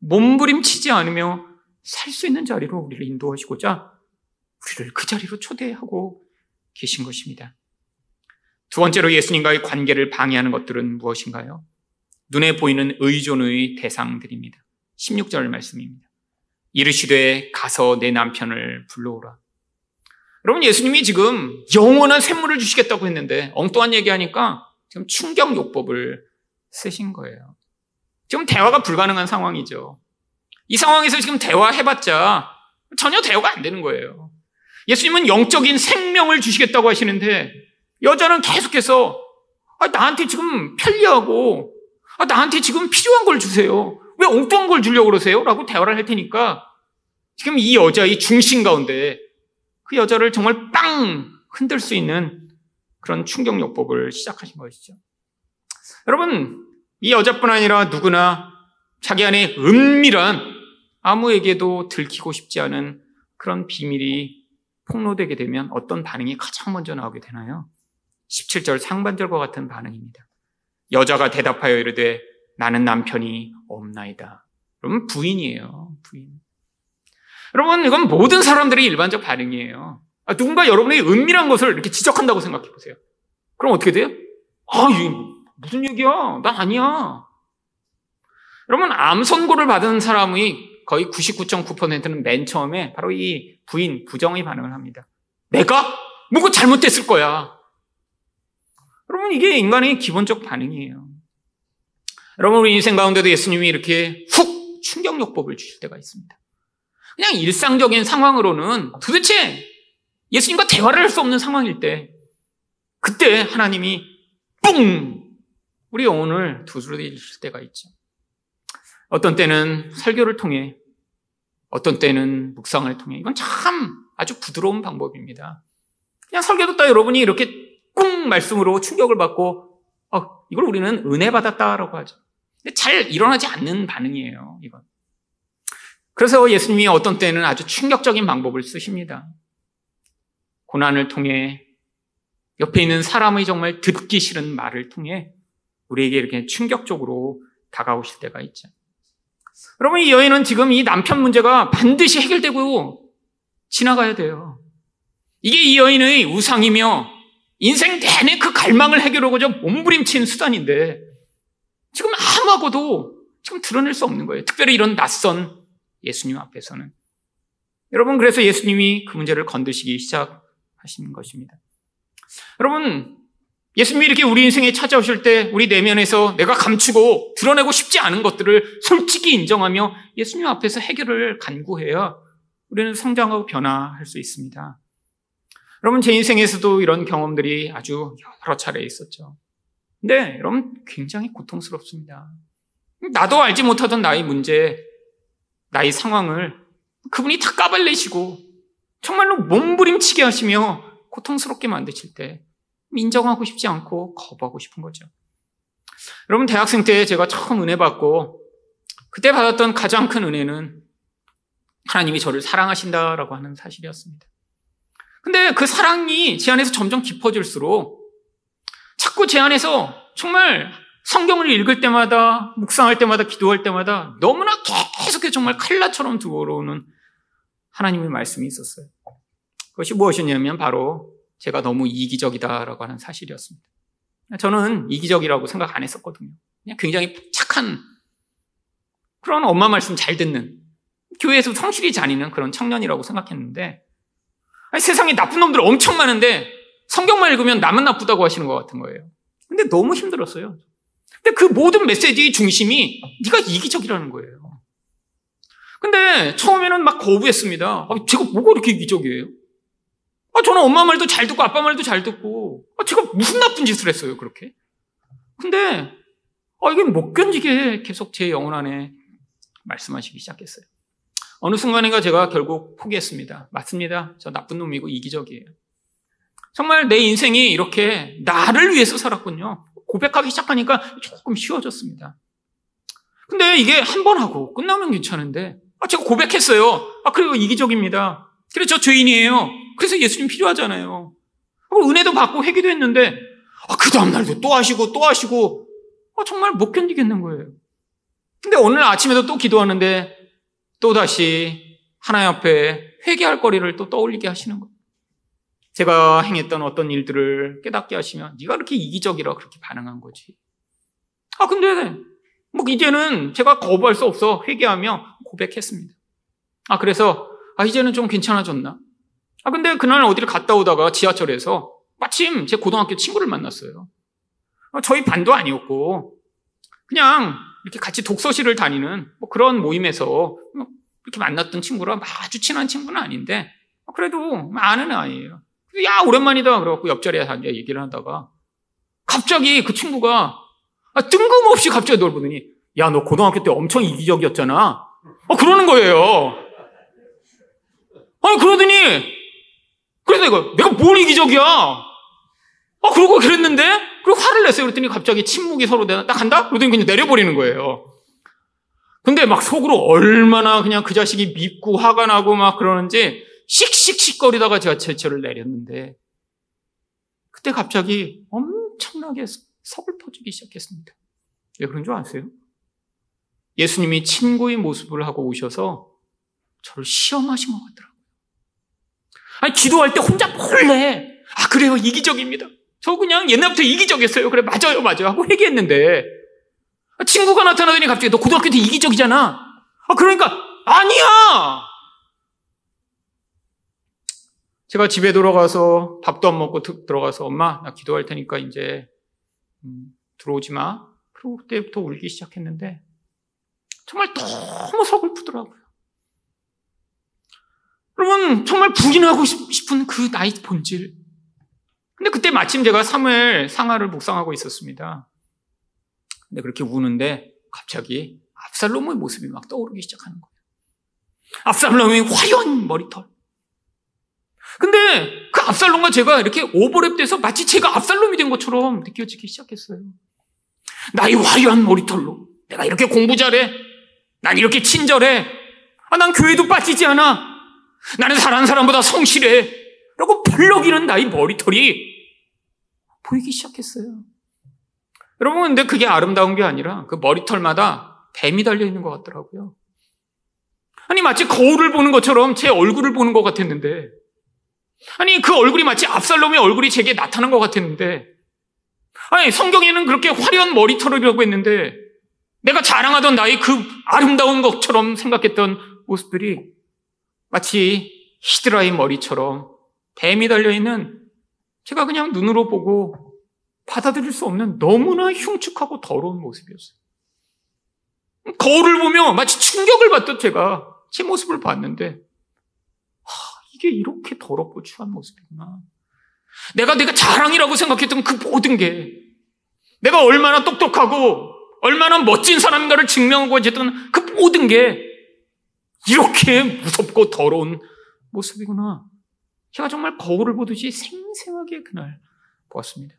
몸부림치지 않으며 살 수 있는 자리로 우리를 인도하시고자 우리를 그 자리로 초대하고 계신 것입니다. 두 번째로 예수님과의 관계를 방해하는 것들은 무엇인가요? 눈에 보이는 의존의 대상들입니다. 16절 말씀입니다. 이르시되 가서 내 남편을 불러오라. 여러분 예수님이 지금 영원한 샘물을 주시겠다고 했는데 엉뚱한 얘기하니까 지금 충격 요법을 쓰신 거예요. 지금 대화가 불가능한 상황이죠. 이 상황에서 지금 대화해봤자 전혀 대화가 안 되는 거예요. 예수님은 영적인 생명을 주시겠다고 하시는데 여자는 계속해서 아, 나한테 지금 편리하고 아, 나한테 지금 필요한 걸 주세요. 왜 엉뚱한 걸 주려고 그러세요? 라고 대화를 할 테니까 지금 이 여자의 중심 가운데 그 여자를 정말 빵 흔들 수 있는 그런 충격요법을 시작하신 것이죠. 여러분, 이 여자뿐 아니라 누구나 자기 안에 은밀한 아무에게도 들키고 싶지 않은 그런 비밀이 폭로되게 되면 어떤 반응이 가장 먼저 나오게 되나요? 17절 상반절과 같은 반응입니다. 여자가 대답하여 이르되 나는 남편이 없나이다. 그러면 부인이에요. 부인. 여러분, 이건 모든 사람들의 일반적 반응이에요. 아, 누군가 여러분의 은밀한 것을 이렇게 지적한다고 생각해 보세요. 그럼 어떻게 돼요? 아, 이 무슨 얘기야? 나 아니야. 여러분, 암 선고를 받은 사람의 거의 99.9%는 맨 처음에 바로 이 부인, 부정의 반응을 합니다. 내가? 뭐가 잘못됐을 거야. 여러분, 이게 인간의 기본적 반응이에요. 여러분, 우리 인생 가운데도 예수님이 이렇게 훅 충격요법을 주실 때가 있습니다. 그냥 일상적인 상황으로는 도대체 예수님과 대화를 할 수 없는 상황일 때, 그때 하나님이 뿡! 우리 영혼을 두드러실 때가 있죠. 어떤 때는 설교를 통해, 어떤 때는 묵상을 통해, 이건 참 아주 부드러운 방법입니다. 그냥 설교 듣다 여러분이 이렇게 꿍 말씀으로 충격을 받고, 어, 이걸 우리는 은혜 받았다라고 하죠. 근데 잘 일어나지 않는 반응이에요, 이건. 그래서 예수님이 어떤 때는 아주 충격적인 방법을 쓰십니다. 고난을 통해 옆에 있는 사람의 정말 듣기 싫은 말을 통해 우리에게 이렇게 충격적으로 다가오실 때가 있죠. 여러분, 이 여인은 지금 이 남편 문제가 반드시 해결되고 지나가야 돼요. 이게 이 여인의 우상이며 인생 내내 그 갈망을 해결하고자 몸부림친 수단인데 지금 아무하고도 지금 드러낼 수 없는 거예요. 특별히 이런 낯선 예수님 앞에서는. 여러분, 그래서 예수님이 그 문제를 건드시기 시작하시는 것입니다. 여러분, 예수님이 이렇게 우리 인생에 찾아오실 때 우리 내면에서 내가 감추고 드러내고 싶지 않은 것들을 솔직히 인정하며 예수님 앞에서 해결을 간구해야 우리는 성장하고 변화할 수 있습니다. 여러분, 제 인생에서도 이런 경험들이 아주 여러 차례 있었죠. 근데 여러분, 굉장히 고통스럽습니다. 나도 알지 못하던 나의 문제, 나의 상황을 그분이 다 까발리시고 정말로 몸부림치게 하시며 고통스럽게 만드실 때 인정하고 싶지 않고 거부하고 싶은 거죠. 여러분, 대학생 때 제가 처음 은혜 받고 그때 받았던 가장 큰 은혜는 하나님이 저를 사랑하신다라고 하는 사실이었습니다. 근데 그 사랑이 제 안에서 점점 깊어질수록 자꾸 제 안에서 정말 성경을 읽을 때마다, 묵상할 때마다, 기도할 때마다 너무나 계속해서 정말 칼라처럼 들어오는 하나님의 말씀이 있었어요. 그것이 무엇이냐면 바로 제가 너무 이기적이다라고 하는 사실이었습니다. 저는 이기적이라고 생각 안 했었거든요. 그냥 굉장히 착한 그런 엄마 말씀 잘 듣는 교회에서 성실히 다니는 그런 청년이라고 생각했는데 아니, 세상에 나쁜 놈들 엄청 많은데 성경만 읽으면 나만 나쁘다고 하시는 것 같은 거예요. 근데 너무 힘들었어요. 근데 그 모든 메시지의 중심이 네가 이기적이라는 거예요. 근데 처음에는 막 거부했습니다. 아, 제가 뭐가 이렇게 이기적이에요? 아, 저는 엄마 말도 잘 듣고 아빠 말도 잘 듣고, 아, 제가 무슨 나쁜 짓을 했어요, 그렇게? 근데, 아, 이게 못 견디게 계속 제 영혼 안에 말씀하시기 시작했어요. 어느 순간인가 제가 결국 포기했습니다. 맞습니다. 저 나쁜 놈이고 이기적이에요. 정말 내 인생이 이렇게 나를 위해서 살았군요. 고백하기 시작하니까 조금 쉬워졌습니다. 근데 이게 한 번 하고 끝나면 괜찮은데, 아, 제가 고백했어요. 아, 그리고 이기적입니다. 그래, 저 죄인이에요. 그래서 예수님 필요하잖아요. 은혜도 받고 회기도 했는데, 아, 그 다음날도 또 하시고 또 하시고 아, 정말 못 견디겠는 거예요. 근데 오늘 아침에도 또 기도하는데 또 다시 하나님 앞에 회개할 거리를 또 떠올리게 하시는 거예요. 제가 행했던 어떤 일들을 깨닫게 하시면 네가 그렇게 이기적이라 그렇게 반응한 거지. 아 근데 뭐 이제는 제가 거부할 수 없어 회개하며 고백했습니다. 아 그래서 아 이제는 좀 괜찮아졌나? 아 근데 그날 어디를 갔다 오다가 지하철에서 마침 제 고등학교 친구를 만났어요. 아, 저희 반도 아니었고 그냥 이렇게 같이 독서실을 다니는 뭐 그런 모임에서 뭐 이렇게 만났던 친구라 아주 친한 친구는 아닌데 그래도 아는 아이예요. 야 오랜만이다 그래갖고 옆자리에 앉아 얘기를 하다가 갑자기 그 친구가 아, 뜬금없이 갑자기 널 보더니 야 너 고등학교 때 엄청 이기적이었잖아. 어 그러는 거예요. 아 그러더니 그래서 내가 내가 뭘 이기적이야? 아 그러고 그랬는데 그리고 화를 냈어요. 그랬더니 갑자기 침묵이 서로 내가 딱 간다? 그러더니 그냥 내려버리는 거예요. 근데 막 속으로 얼마나 그냥 그 자식이 밉고 화가 나고 막 그러는지 씩씩씩거리다가 제가 제철을 내렸는데 그때 갑자기 엄청나게 서글퍼지기 시작했습니다. 왜 그런 줄 아세요? 예수님이 친구의 모습을 하고 오셔서 저를 시험하신 것 같더라고요. 아니, 기도할 때 혼자 몰래, 아, 그래요, 이기적입니다. 저 그냥 옛날부터 이기적이었어요. 그래, 맞아요, 맞아요. 하고 회개했는데, 친구가 나타나더니 갑자기 너 고등학교 때 이기적이잖아. 아, 그러니까, 아니야! 제가 집에 돌아가서 밥도 안 먹고 들어가서 엄마, 나 기도할 테니까 이제, 음, 들어오지 마. 그리고 그때부터 울기 시작했는데, 정말 너무 서글프더라고요. 여러분, 정말 부인하고 싶은 그 나의 본질. 근데 그때 마침 제가 3일 상하를 묵상하고 있었습니다. 근데 그렇게 우는데 갑자기 압살롬의 모습이 막 떠오르기 시작하는 거예요. 압살롬의 화려한 머리털. 근데 그 압살롬과 제가 이렇게 오버랩돼서 마치 제가 압살롬이 된 것처럼 느껴지기 시작했어요. 나의 화려한 머리털로 내가 이렇게 공부 잘해. 난 이렇게 친절해. 아, 난 교회도 빠지지 않아. 나는 사는 사람보다 성실해. 라고 벌럭이는 나의 머리털이 보이기 시작했어요. 여러분, 근데 그게 아름다운 게 아니라 그 머리털마다 뱀이 달려 있는 것 같더라고요. 아니, 마치 거울을 보는 것처럼 제 얼굴을 보는 것 같았는데, 아니, 그 얼굴이 마치 압살롬의 얼굴이 제게 나타난 것 같았는데, 아니, 성경에는 그렇게 화려한 머리털이라고 했는데, 내가 자랑하던 나의 그 아름다운 것처럼 생각했던 모습들이 마치 히드라의 머리처럼 뱀이 달려있는 제가 그냥 눈으로 보고 받아들일 수 없는 너무나 흉측하고 더러운 모습이었어요. 거울을 보며 마치 충격을 받듯 제가 제 모습을 봤는데, 하, 이게 이렇게 더럽고 추한 모습이구나. 내가 내가 자랑이라고 생각했던 그 모든 게 내가 얼마나 똑똑하고 얼마나 멋진 사람인가를 증명하고 어쨌든 그 모든 게 이렇게 무섭고 더러운 모습이구나. 제가 정말 거울을 보듯이 생생하게 그날 보았습니다.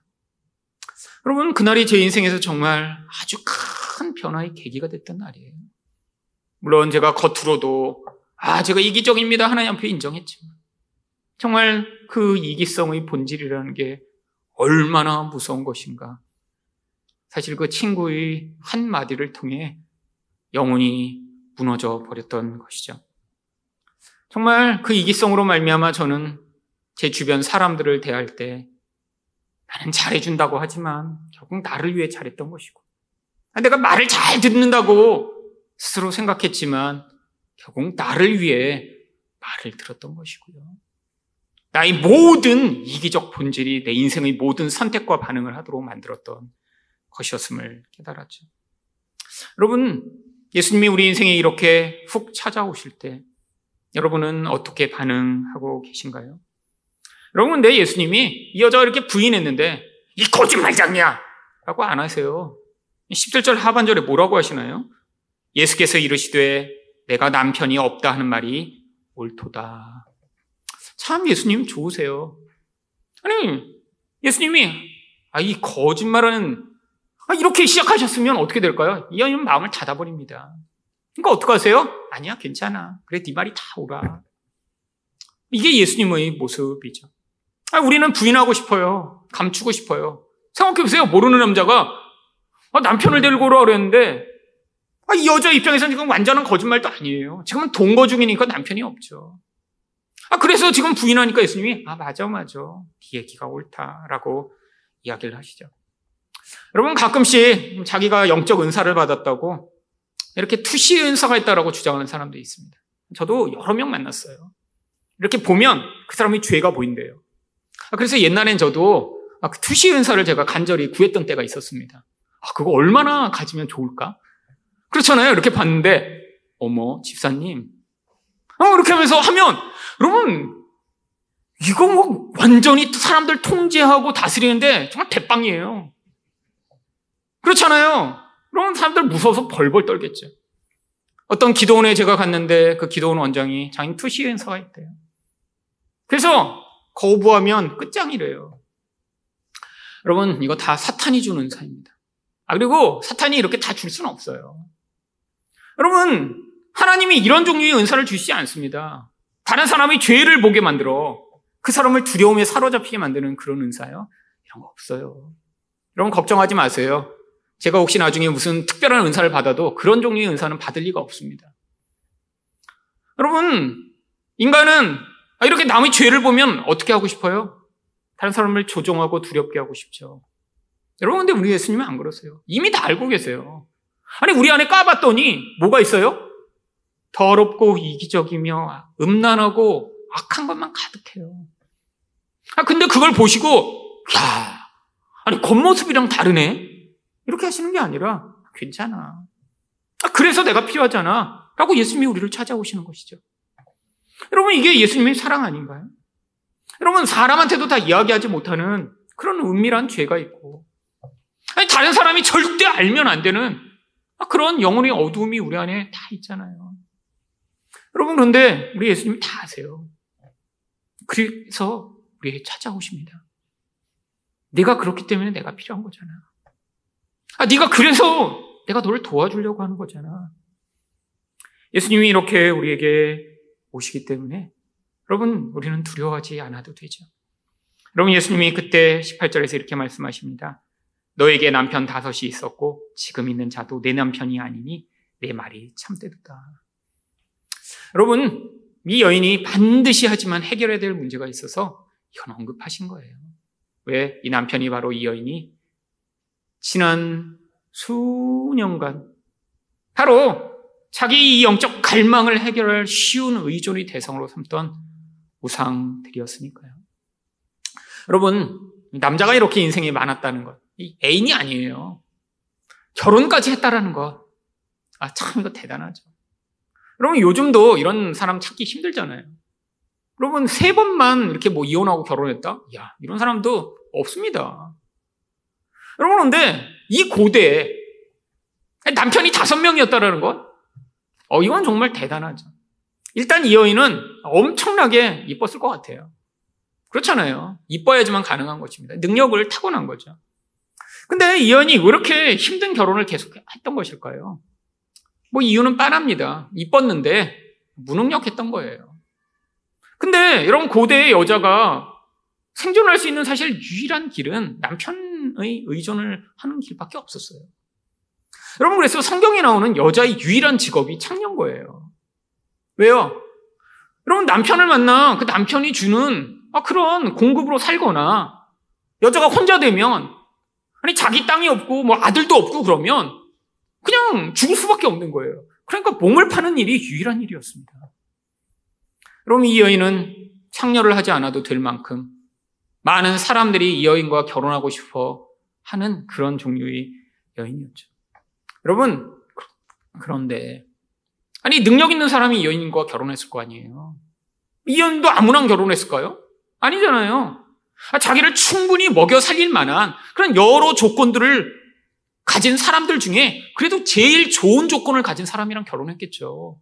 여러분, 그날이 제 인생에서 정말 아주 큰 변화의 계기가 됐던 날이에요. 물론 제가 겉으로도, 아, 제가 이기적입니다. 하나님 앞에 인정했지만, 정말 그 이기성의 본질이라는 게 얼마나 무서운 것인가. 사실 그 친구의 한마디를 통해 영혼이 무너져 버렸던 것이죠. 정말 그 이기성으로 말미암아 저는 제 주변 사람들을 대할 때 나는 잘해준다고 하지만 결국 나를 위해 잘했던 것이고 내가 말을 잘 듣는다고 스스로 생각했지만 결국 나를 위해 말을 들었던 것이고요. 나의 모든 이기적 본질이 내 인생의 모든 선택과 반응을 하도록 만들었던 것이었음을 깨달았죠. 여러분, 예수님이 우리 인생에 이렇게 훅 찾아오실 때 여러분은 어떻게 반응하고 계신가요? 여러분, 내 예수님이 이 여자가 이렇게 부인했는데 이 거짓말장이야! 라고 안 하세요. 17절 하반절에 뭐라고 하시나요? 예수께서 이르시되 내가 남편이 없다 하는 말이 옳도다. 참 예수님 좋으세요. 아니, 예수님이 아, 이 거짓말하는 아, 이렇게 시작하셨으면 어떻게 될까요? 이 여인은 마음을 닫아버립니다. 그러니까 어떡하세요? 아니야, 괜찮아. 그래, 네 말이 다 오라. 이게 예수님의 모습이죠. 아, 우리는 부인하고 싶어요. 감추고 싶어요. 생각해보세요. 모르는 남자가 아, 남편을 데리고 오라 그랬는데 아, 이 여자 입장에서는 지금 완전한 거짓말도 아니에요. 지금은 동거 중이니까 남편이 없죠. 아, 그래서 지금 부인하니까 예수님이 아, 맞아, 맞아. 네 얘기가 옳다라고 이야기를 하시죠. 여러분 가끔씩 자기가 영적 은사를 받았다고 이렇게 투시 은사가 있다라고 주장하는 사람도 있습니다. 저도 여러 명 만났어요. 이렇게 보면 그 사람이 죄가 보인대요. 아, 그래서 옛날엔 저도 아, 그 투시 은사를 제가 간절히 구했던 때가 있었습니다. 아, 그거 얼마나 가지면 좋을까? 그렇잖아요. 이렇게 봤는데, 어머, 집사님. 어, 이렇게 하면서 하면, 여러분, 이거 뭐 완전히 사람들 통제하고 다스리는데 정말 대빵이에요. 그렇잖아요. 그럼 사람들 무서워서 벌벌 떨겠죠. 어떤 기도원에 제가 갔는데 그 기도원 원장이 장인 투시 행사가 있대요. 그래서 거부하면 끝장이래요. 여러분, 이거 다 사탄이 주는 은사입니다. 아, 그리고 사탄이 이렇게 다 줄 수는 없어요. 여러분, 하나님이 이런 종류의 은사를 주시지 않습니다. 다른 사람이 죄를 보게 만들어 그 사람을 두려움에 사로잡히게 만드는 그런 은사요? 이런 거 없어요. 여러분, 걱정하지 마세요. 제가 혹시 나중에 무슨 특별한 은사를 받아도 그런 종류의 은사는 받을 리가 없습니다. 여러분, 인간은 이렇게 남의 죄를 보면 어떻게 하고 싶어요? 다른 사람을 조종하고 두렵게 하고 싶죠. 여러분, 근데 우리 예수님은 안 그러세요. 이미 다 알고 계세요. 아니, 우리 안에 까봤더니 뭐가 있어요? 더럽고 이기적이며 음란하고 악한 것만 가득해요. 아, 근데 그걸 보시고, 야, 아니, 겉모습이랑 다르네? 이렇게 하시는 게 아니라, 괜찮아. 아, 그래서 내가 필요하잖아. 라고 예수님이 우리를 찾아오시는 것이죠. 여러분, 이게 예수님의 사랑 아닌가요? 여러분, 사람한테도 다 이야기하지 못하는 그런 은밀한 죄가 있고, 아니, 다른 사람이 절대 알면 안 되는 그런 영혼의 어두움이 우리 안에 다 있잖아요. 여러분, 그런데 우리 예수님이 다 아세요. 그래서 우리에게 찾아오십니다. 네가 그렇기 때문에 내가 필요한 거잖아. 아, 네가 그래서 내가 너를 도와주려고 하는 거잖아. 예수님이 이렇게 우리에게 오시기 때문에 여러분 우리는 두려워하지 않아도 되죠. 여러분 예수님이 그때 18절에서 이렇게 말씀하십니다. 너에게 남편 다섯이 있었고 지금 있는 자도 내 남편이 아니니 내 말이 참되도다. 여러분 이 여인이 반드시 하지만 해결해야 될 문제가 있어서 이건 언급하신 거예요. 왜? 이 남편이 바로 이 여인이 지난 수년간 바로 자기 이 영적 갈망을 해결할 쉬운 의존의 대상으로 삼던 우상들이었으니까요. 여러분, 남자가 이렇게 인생이 많았다는 것, 애인이 아니에요. 결혼까지 했다라는 것, 아, 참, 이거 대단하죠. 여러분, 요즘도 이런 사람 찾기 힘들잖아요. 여러분, 세 번만 이렇게 뭐 이혼하고 결혼했다? 야, 이런 사람도 없습니다. 여러분, 근데 이 고대에 남편이 다섯 명이었다라는 것? 어, 이건 정말 대단하죠. 일단 이 여인은 엄청나게 이뻤을 것 같아요. 그렇잖아요. 이뻐야지만 가능한 것입니다. 능력을 타고난 거죠. 근데 이 여인이 왜 이렇게 힘든 결혼을 계속 했던 것일까요? 뭐 이유는 빤합니다. 이뻤는데 무능력했던 거예요. 근데 이런 고대의 여자가 생존할 수 있는 사실 유일한 길은 남편의 의존을 하는 길밖에 없었어요. 여러분 그래서 성경에 나오는 여자의 유일한 직업이 창녀거예요. 왜요? 여러분 남편을 만나 그 남편이 주는 아, 그런 공급으로 살거나 여자가 혼자 되면 아니 자기 땅이 없고 뭐 아들도 없고 그러면 그냥 죽을 수밖에 없는 거예요. 그러니까 몸을 파는 일이 유일한 일이었습니다. 여러분 이 여인은 창녀를 하지 않아도 될 만큼 많은 사람들이 이 여인과 결혼하고 싶어 하는 그런 종류의 여인이었죠. 여러분, 그런데, 아니, 능력 있는 사람이 이 여인과 결혼했을 거 아니에요? 이 여인도 아무나 결혼했을까요? 아니잖아요. 아, 자기를 충분히 먹여 살릴 만한 그런 여러 조건들을 가진 사람들 중에 그래도 제일 좋은 조건을 가진 사람이랑 결혼했겠죠.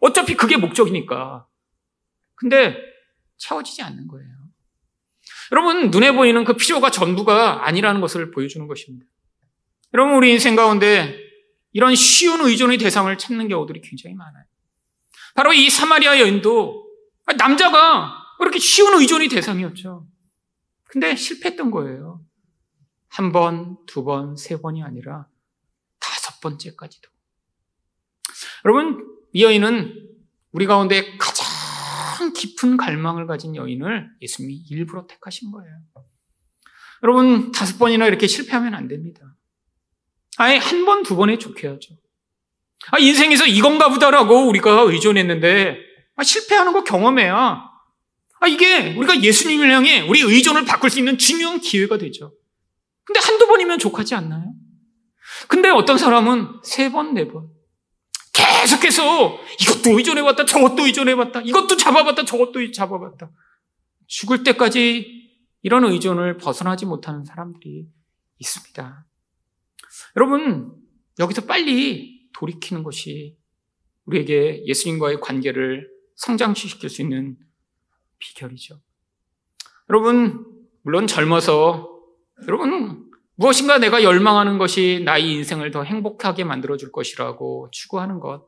어차피 그게 목적이니까. 근데 채워지지 않는 거예요. 여러분, 눈에 보이는 그 필요가 전부가 아니라는 것을 보여주는 것입니다. 여러분, 우리 인생 가운데 이런 쉬운 의존의 대상을 찾는 경우들이 굉장히 많아요. 바로 이 사마리아 여인도 남자가 이렇게 쉬운 의존의 대상이었죠. 근데 실패했던 거예요. 한 번, 두 번, 세 번이 아니라 다섯 번째까지도. 여러분, 이 여인은 우리 가운데 가장 깊은 갈망을 가진 여인을 예수님이 일부러 택하신 거예요. 여러분, 다섯 번이나 이렇게 실패하면 안 됩니다. 아예 한 번, 두 번에 좋게 하죠. 아, 인생에서 이건가 보다라고 우리가 의존했는데, 아, 실패하는 거 경험해야, 아, 이게 우리가 예수님을 향해 우리 의존을 바꿀 수 있는 중요한 기회가 되죠. 근데 한두 번이면 족하지 않나요? 근데 어떤 사람은 세 번, 네 번. 계속해서 이것도 의존해봤다, 저것도 의존해봤다, 이것도 잡아봤다, 저것도 잡아봤다. 죽을 때까지 이런 의존을 벗어나지 못하는 사람들이 있습니다. 여러분, 여기서 빨리 돌이키는 것이 우리에게 예수님과의 관계를 성장시킬 수 있는 비결이죠. 여러분, 물론 젊어서, 여러분, 무엇인가 내가 열망하는 것이 나의 인생을 더 행복하게 만들어줄 것이라고 추구하는 것,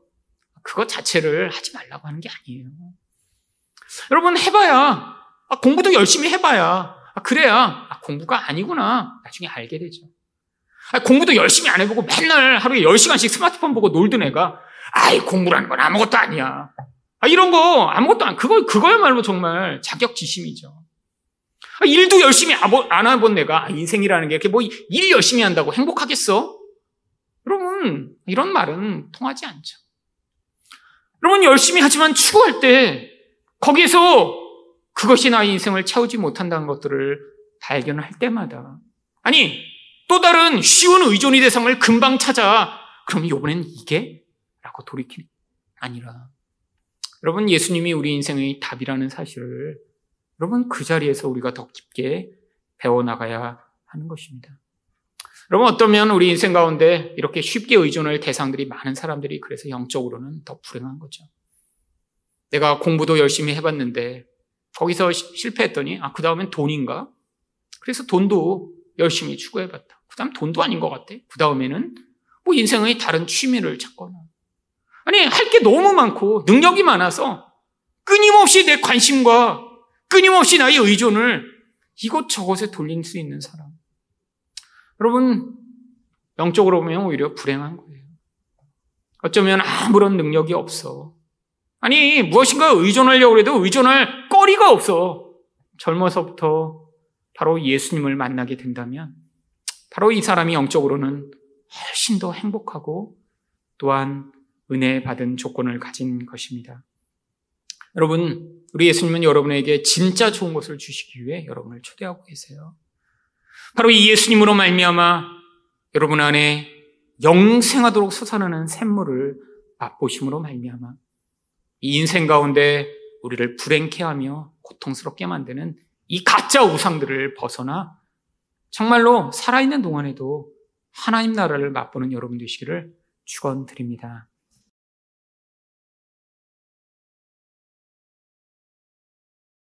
그것 자체를 하지 말라고 하는 게 아니에요. 여러분, 해봐야, 아, 공부도 열심히 해봐야, 아, 그래야, 아, 공부가 아니구나. 나중에 알게 되죠. 아, 공부도 열심히 안 해보고 맨날 하루에 10시간씩 스마트폰 보고 놀던 애가, 아이, 공부라는 건 아무것도 아니야. 아, 이런 거 아무것도 안, 그거, 그거야말로 정말 자격지심이죠. 아, 일도 열심히 안 해본 내가 인생이라는 게 이렇게 뭐 일 열심히 한다고 행복하겠어? 여러분, 이런 말은 통하지 않죠. 여러분, 열심히 하지만 추구할 때 거기에서 그것이 나의 인생을 채우지 못한다는 것들을 발견할 때마다 아니, 또 다른 쉬운 의존의 대상을 금방 찾아 그럼 이번엔 이게? 라고 돌이키는 아니라 여러분 예수님이 우리 인생의 답이라는 사실을 여러분 그 자리에서 우리가 더 깊게 배워나가야 하는 것입니다. 여러분 어쩌면 우리 인생 가운데 이렇게 쉽게 의존할 대상들이 많은 사람들이 그래서 영적으로는 더 불행한 거죠. 내가 공부도 열심히 해봤는데 거기서 실패했더니 아 그 다음엔 돈인가? 그래서 돈도 열심히 추구해봤다. 그 다음 돈도 아닌 것 같아. 그 다음에는 뭐 인생의 다른 취미를 찾거나 아니 할 게 너무 많고 능력이 많아서 끊임없이 내 관심과 끊임없이 나의 의존을 이것저것에 돌릴 수 있는 사람. 여러분, 영적으로 보면 오히려 불행한 거예요. 어쩌면 아무런 능력이 없어. 아니, 무엇인가 의존하려고 해도 의존할 거리가 없어. 젊어서부터 바로 예수님을 만나게 된다면, 바로 이 사람이 영적으로는 훨씬 더 행복하고 또한 은혜 받은 조건을 가진 것입니다. 여러분, 우리 예수님은 여러분에게 진짜 좋은 것을 주시기 위해 여러분을 초대하고 계세요. 바로 이 예수님으로 말미암아 여러분 안에 영생하도록 솟아나는 샘물을 맛보심으로 말미암아 이 인생 가운데 우리를 불행케 하며 고통스럽게 만드는 이 가짜 우상들을 벗어나 정말로 살아있는 동안에도 하나님 나라를 맛보는 여러분 되시기를 축원드립니다.